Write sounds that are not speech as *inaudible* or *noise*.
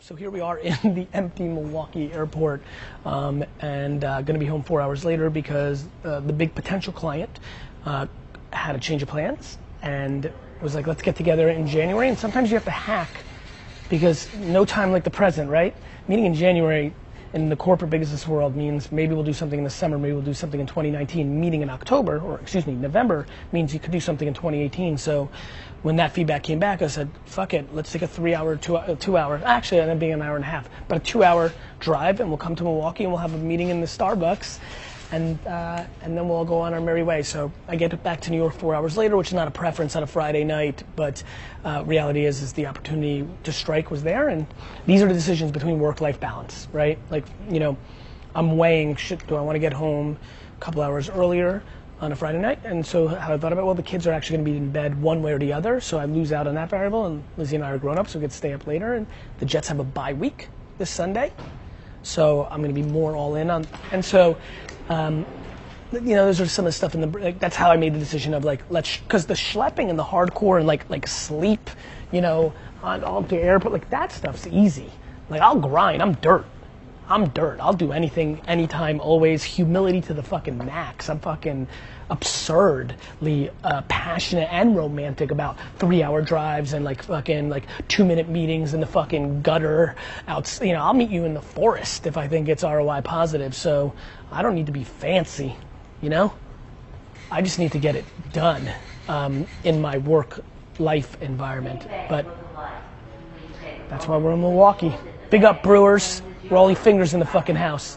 up. So here we are *laughs* in the empty Milwaukee airport, um, and uh, going to be home four hours later because uh, the big potential client uh, had a change of plans and was like, let's get together in January. And sometimes you have to hack because no time like the present, right? Meeting in January in the corporate business world means maybe we'll do something in the summer, maybe we'll do something in 2019. Meeting in October, or excuse me, November means you could do something in 2018. So when that feedback came back, I said, fuck it, let's take a three hour, two, uh, two hour, actually it ended up being an hour and a half, but a two hour drive and we'll come to Milwaukee and we'll have a meeting in the Starbucks and uh, and then we'll go on our merry way. So I get back to New York four hours later, which is not a preference on a Friday night, but uh, reality is is the opportunity to strike was there, and these are the decisions between work-life balance, right? Like you know, I'm weighing shit. Do I want to get home a couple hours earlier? On a Friday night, and so how I thought about well, the kids are actually going to be in bed one way or the other, so I lose out on that variable. And Lizzie and I are grown up, so we get to stay up later. And the Jets have a bye week this Sunday, so I'm going to be more all in on. And so um, you know, those are some of the stuff in the. Like, that's how I made the decision of like let's because the schlepping and the hardcore and like like sleep, you know, on all the airport like that stuff's easy. Like I'll grind. I'm dirt. I'm dirt. I'll do anything, anytime, always. Humility to the fucking max. I'm fucking absurdly uh, passionate and romantic about three-hour drives and like fucking like two-minute meetings in the fucking gutter. Out, you know, I'll meet you in the forest if I think it's ROI positive. So I don't need to be fancy, you know. I just need to get it done um, in my work life environment. But that's why we're in Milwaukee. Big up Brewers. We're all fingers in the fucking house.